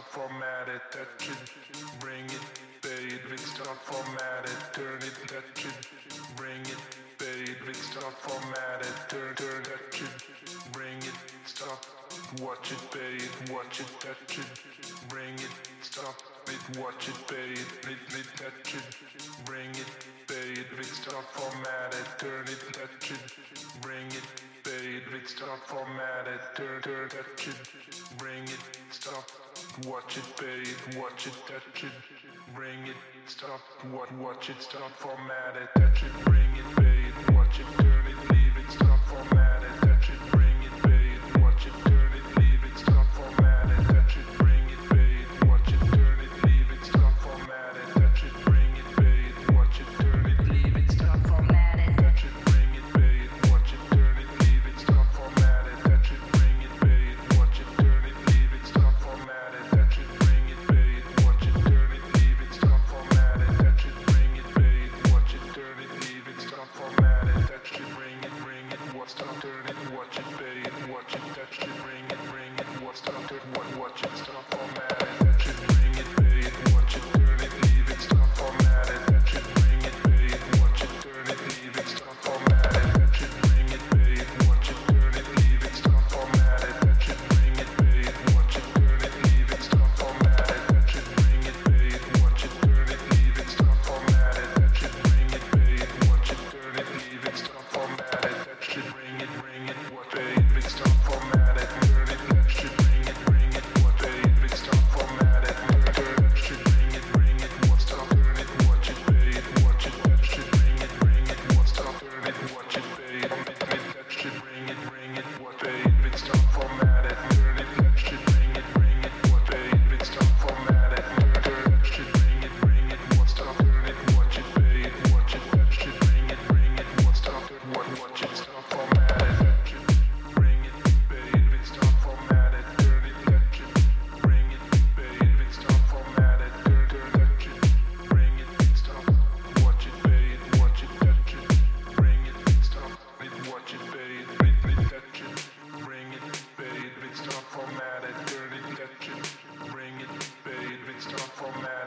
stop, format it, touch it, bring it, fade, big stop, format it, turn it, touch it, bring it, bury it, with stop, format it, turn, turn, touch it, bring it, stop, watch it, fade, watch it, touch it, bring it, stop it, watch it, fade, bit, bit, touch it, bring it, fade, big stop, format it, turn it, touch it it, stop, format it, turn, turn, touch it, bring it, stop, watch it, pay it, watch it, touch it, bring it, stop, what, watch it, stop, format it, touch it, bring it, pay it, watch it, turn it, leave it, stop, format it.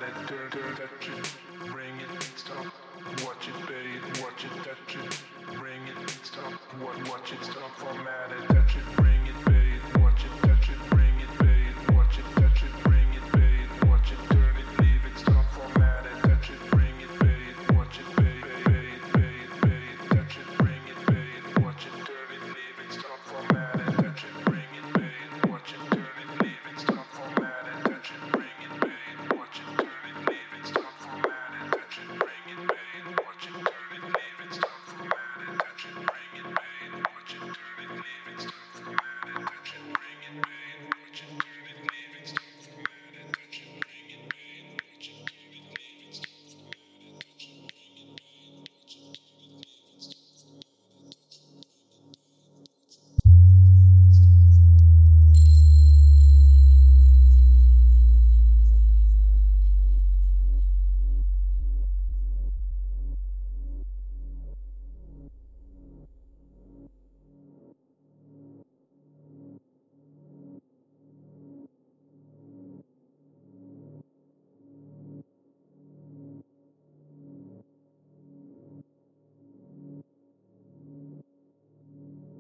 that dirt, dirt, touch it, bring it, stop. Watch it, babe, watch it, touch it, bring it, stop. What, watch it, stop. Format it, touch it, bring it, babe, watch it, touch it, bring it, babe, watch it, touch it, bring it, babe, watch it, turn it, leave it, stop. Format it, touch it, bring it, babe, watch it, babe, babe, babe, babe, touch it, bring it, babe, watch it, turn it, leave it, stop. Format.